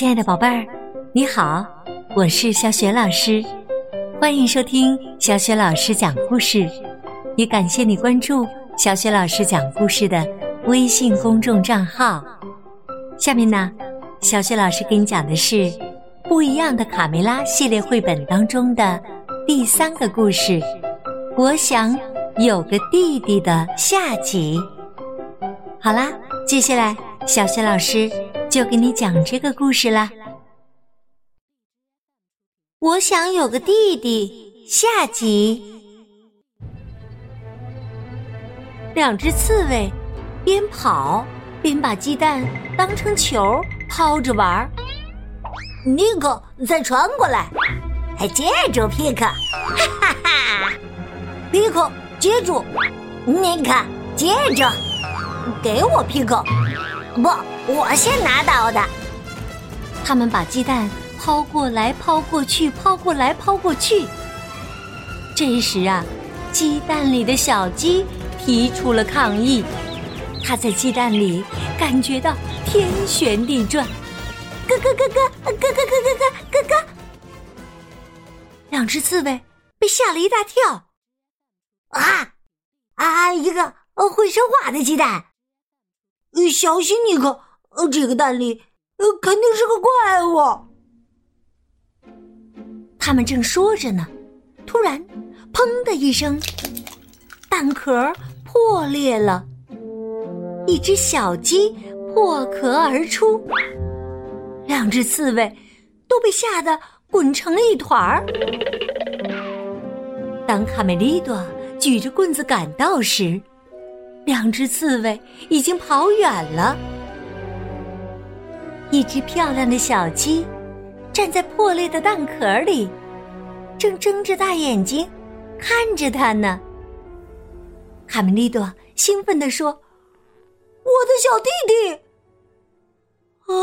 亲爱的宝贝儿，你好，我是小雪老师，欢迎收听小雪老师讲故事，也感谢你关注小雪老师讲故事的微信公众账号。下面呢，小雪老师给你讲的是《不一样的卡梅拉》系列绘本当中的第三个故事。我想有个弟弟的下集。好啦，接下来小雪老师。就给你讲这个故事啦。我想有个弟弟。下集，两只刺猬边跑边把鸡蛋当成球抛着玩儿。尼克，再传过来！还接住皮克！哈哈哈！皮克，接住！尼克，接住！给我皮克！不，我先拿到的。他们把鸡蛋抛过来，抛过去，抛过来，抛过去。这时啊，鸡蛋里的小鸡提出了抗议。它在鸡蛋里感觉到天旋地转，咯咯咯咯，咯咯咯咯咯咯咯。两只刺猬被吓了一大跳。啊啊！一个会说话的鸡蛋。小心，尼克！呃，这个蛋里，呃，肯定是个怪物。他们正说着呢，突然，砰的一声，蛋壳破裂了，一只小鸡破壳而出，两只刺猬都被吓得滚成了一团儿。当卡梅利多举着棍子赶到时，两只刺猬已经跑远了，一只漂亮的小鸡站在破裂的蛋壳里，正睁着大眼睛看着它呢。卡梅利多兴奋地说：“我的小弟弟！啊，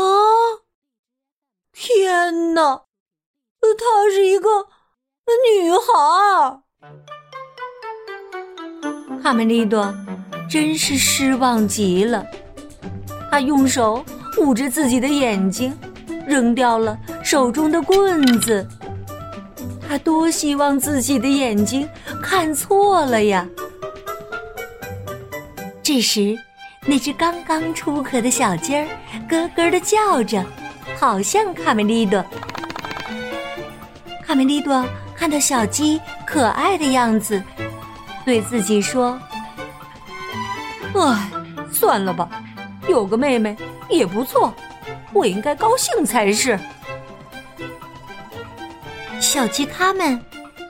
天哪，她是一个女孩！”卡梅利多。真是失望极了，他用手捂着自己的眼睛，扔掉了手中的棍子。他多希望自己的眼睛看错了呀！这时，那只刚刚出壳的小鸡儿咯咯的叫着，好像卡梅利多。卡梅利多看到小鸡可爱的样子，对自己说。唉，算了吧，有个妹妹也不错，我应该高兴才是。小鸡他们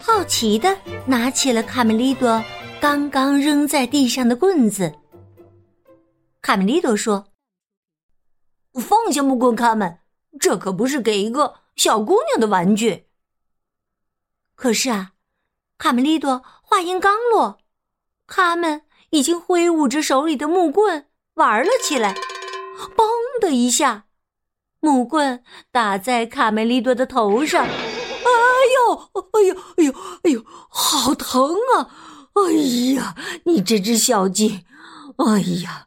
好奇的拿起了卡梅利多刚刚扔在地上的棍子。卡梅利多说：“放下木棍，他们，这可不是给一个小姑娘的玩具。”可是啊，卡梅利多话音刚落，他们。已经挥舞着手里的木棍玩了起来，嘣的一下，木棍打在卡梅利多的头上，哎呦，哎呦，哎呦，哎呦，好疼啊！哎呀，你这只小鸡，哎呀，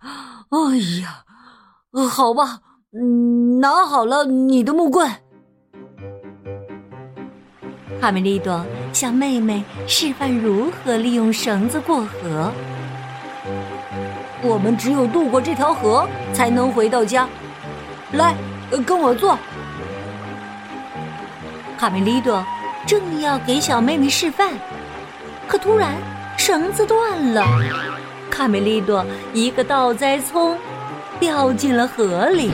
哎呀，好吧，嗯，拿好了你的木棍。卡梅利多向妹妹示范如何利用绳子过河。我们只有渡过这条河，才能回到家。来，跟我坐。卡梅利多正要给小妹妹示范，可突然绳子断了，卡梅利多一个倒栽葱，掉进了河里。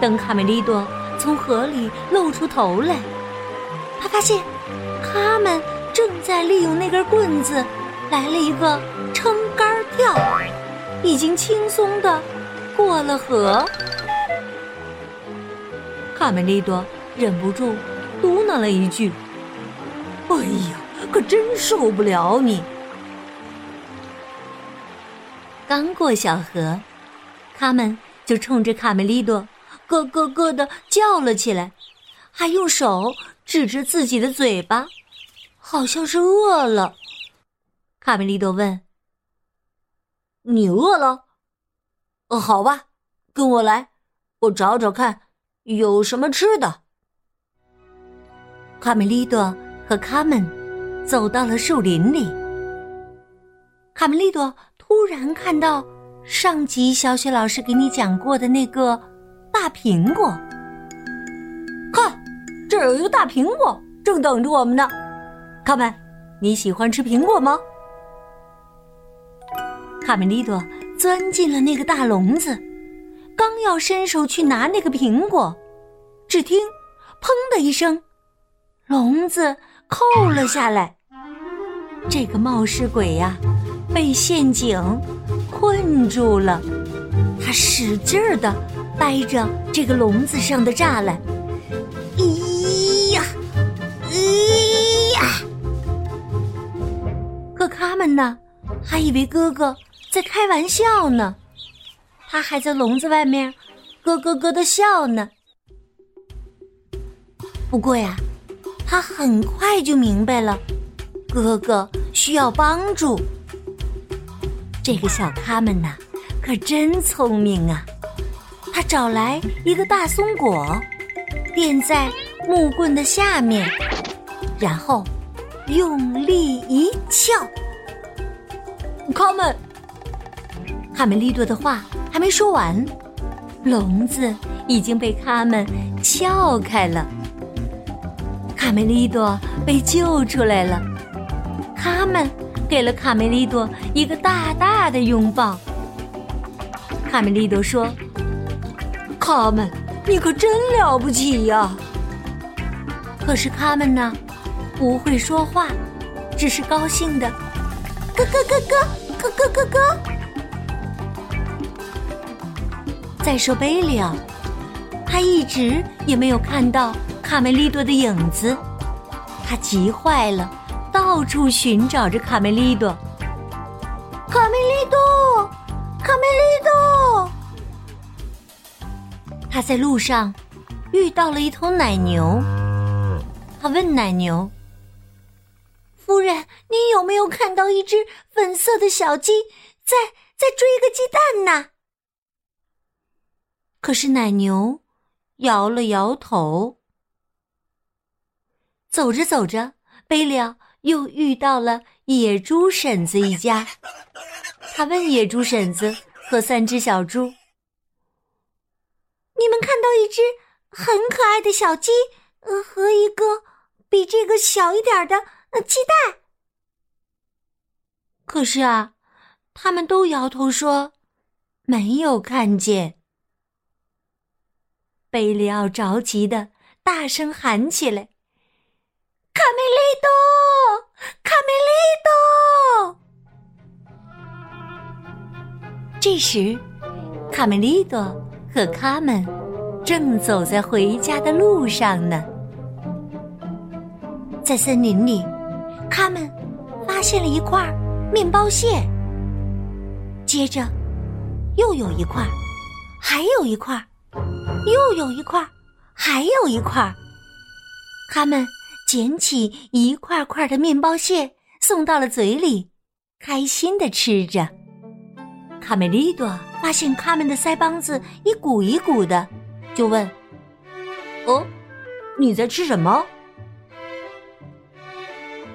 等卡梅利多从河里露出头来，他发现他们正在利用那根棍子来了一个。跳，已经轻松的过了河。卡梅利多忍不住嘟囔了一句：“哎呀，可真受不了你！”刚过小河，他们就冲着卡梅利多咯咯咯的叫了起来，还用手指着自己的嘴巴，好像是饿了。卡梅利多问。你饿了？好吧，跟我来，我找找看有什么吃的？卡梅利多和卡门走到了树林里。卡梅利多突然看到上集小雪老师给你讲过的那个大苹果，看，这儿有一个大苹果，正等着我们呢。卡门，你喜欢吃苹果吗？卡梅利多钻进了那个大笼子，刚要伸手去拿那个苹果，只听“砰”的一声，笼子扣了下来。这个冒失鬼呀，被陷阱困住了。他使劲儿的掰着这个笼子上的栅栏，咿呀，咿呀！可他们呢，还以为哥哥。在开玩笑呢，他还在笼子外面咯咯咯的笑呢。不过呀，他很快就明白了，哥哥需要帮助。这个小咖们呐，可真聪明啊！他找来一个大松果，垫在木棍的下面，然后用力一撬，他们。卡梅利多的话还没说完，笼子已经被他们撬开了。卡梅利多被救出来了，他们给了卡梅利多一个大大的拥抱。卡梅利多说：“卡门，你可真了不起呀！”可是他们呢，不会说话，只是高兴的咯咯咯咯咯咯咯咯。再说贝利奥，他一直也没有看到卡梅利多的影子，他急坏了，到处寻找着卡梅利多。卡梅利多，卡梅利多！他在路上遇到了一头奶牛，他问奶牛：“夫人，你有没有看到一只粉色的小鸡在在追一个鸡蛋呢？”可是奶牛摇了摇头。走着走着，贝利奥又遇到了野猪婶子一家。他问野猪婶子和三只小猪：“你们看到一只很可爱的小鸡，呃，和一个比这个小一点的鸡蛋？”可是啊，他们都摇头说没有看见。贝里奥着急的大声喊起来：“卡梅利多，卡梅利多！”这时，卡梅利多和卡门正走在回家的路上呢。在森林里，他们发现了一块面包屑，接着又有一块，还有一块。又有一块，还有一块。他们捡起一块块的面包屑，送到了嘴里，开心的吃着。卡梅利多发现他们的腮帮子一鼓一鼓的，就问：“哦，你在吃什么？”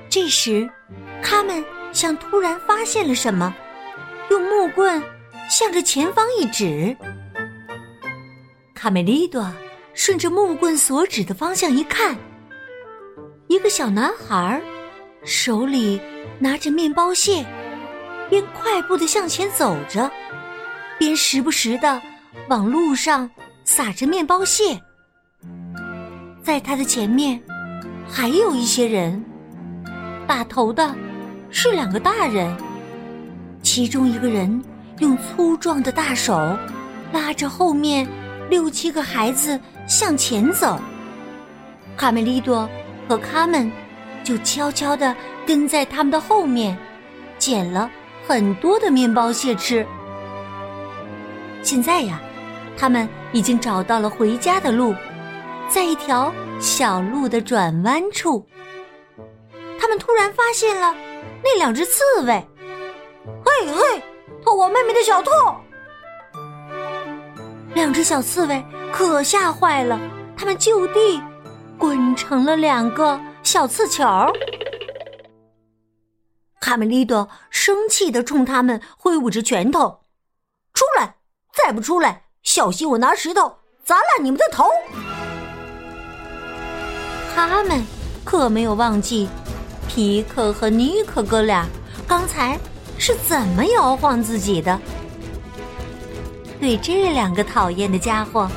这时，他们像突然发现了什么，用木棍向着前方一指。卡梅利多顺着木棍所指的方向一看，一个小男孩手里拿着面包屑，边快步的向前走着，边时不时的往路上撒着面包屑。在他的前面还有一些人，打头的是两个大人，其中一个人用粗壮的大手拉着后面。六七个孩子向前走，卡梅利多和他们就悄悄地跟在他们的后面，捡了很多的面包屑吃。现在呀，他们已经找到了回家的路，在一条小路的转弯处，他们突然发现了那两只刺猬。嘿嘿，偷我妹妹的小兔！两只小刺猬可吓坏了，他们就地滚成了两个小刺球。卡梅利多生气的冲他们挥舞着拳头：“出来！再不出来，小心我拿石头砸烂你们的头！”他们可没有忘记皮克和尼克哥俩刚才是怎么摇晃自己的。对这两个讨厌的家伙，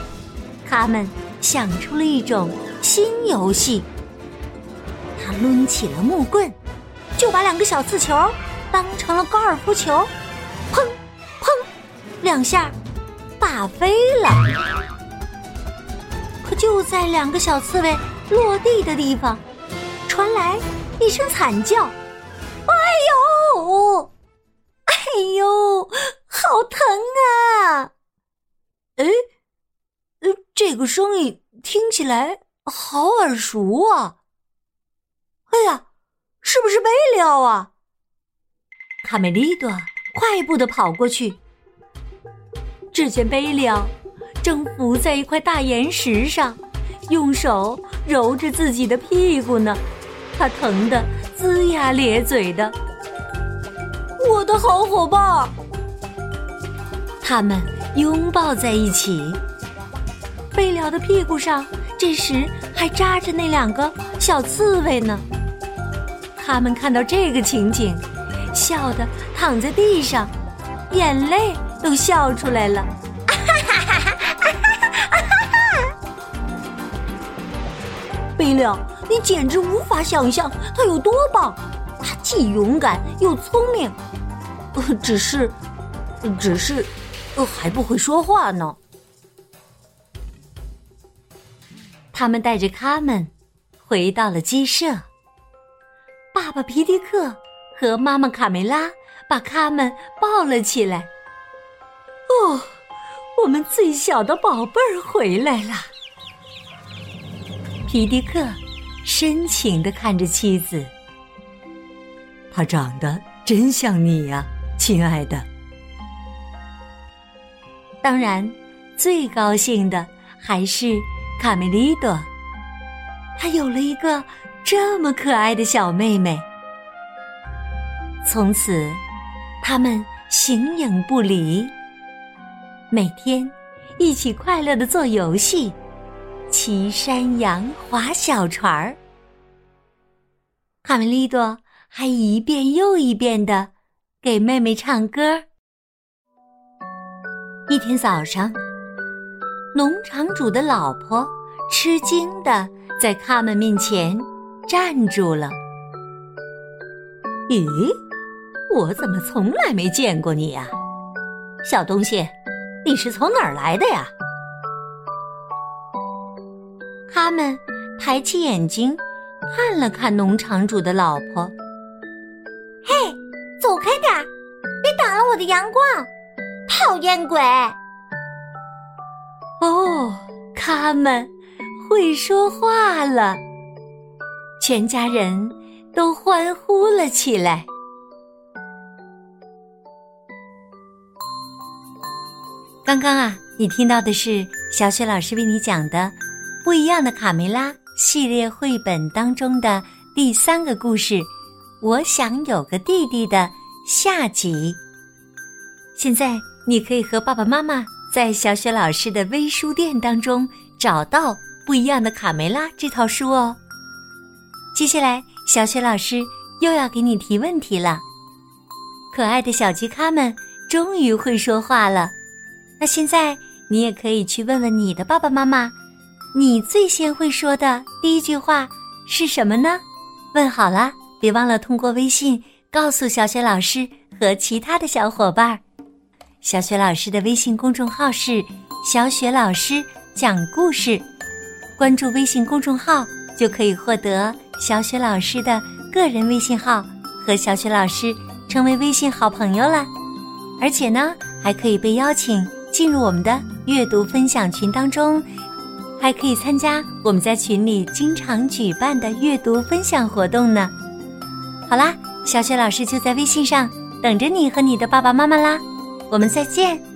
他们想出了一种新游戏。他抡起了木棍，就把两个小刺球当成了高尔夫球，砰砰两下打飞了。可就在两个小刺猬。落地的地方，传来一声惨叫：“哎呦，哎呦，好疼啊！”哎，呃，这个声音听起来好耳熟啊！哎呀，是不是贝利奥啊？卡梅利多快步的跑过去，只见贝利奥正伏在一块大岩石上。用手揉着自己的屁股呢，他疼得龇牙咧嘴的。我的好伙伴，他们拥抱在一起。贝鸟的屁股上这时还扎着那两个小刺猬呢。他们看到这个情景，笑得躺在地上，眼泪都笑出来了。贝鸟，你简直无法想象他有多棒！他既勇敢又聪明，呃，只是，只是，还不会说话呢。他们带着卡门回到了鸡舍，爸爸皮迪克和妈妈卡梅拉把卡门抱了起来。哦，我们最小的宝贝儿回来了。皮迪克深情的看着妻子，他长得真像你呀，亲爱的。当然，最高兴的还是卡梅利多，他有了一个这么可爱的小妹妹。从此，他们形影不离，每天一起快乐的做游戏。骑山羊、划小船儿，卡梅利多还一遍又一遍的给妹妹唱歌。一天早上，农场主的老婆吃惊的在他们面前站住了。“咦，我怎么从来没见过你呀，小东西？你是从哪儿来的呀？”他们抬起眼睛，看了看农场主的老婆。嘿，走开点儿，别挡了我的阳光！烟鬼！哦，他们会说话了，全家人都欢呼了起来。刚刚啊，你听到的是小雪老师为你讲的。不一样的卡梅拉系列绘本当中的第三个故事，我想有个弟弟的下集。现在你可以和爸爸妈妈在小雪老师的微书店当中找到《不一样的卡梅拉》这套书哦。接下来，小雪老师又要给你提问题了。可爱的小吉咖们终于会说话了，那现在你也可以去问问你的爸爸妈妈。你最先会说的第一句话是什么呢？问好了，别忘了通过微信告诉小雪老师和其他的小伙伴。小雪老师的微信公众号是“小雪老师讲故事”，关注微信公众号就可以获得小雪老师的个人微信号，和小雪老师成为微信好朋友了。而且呢，还可以被邀请进入我们的阅读分享群当中。还可以参加我们在群里经常举办的阅读分享活动呢。好啦，小雪老师就在微信上等着你和你的爸爸妈妈啦，我们再见。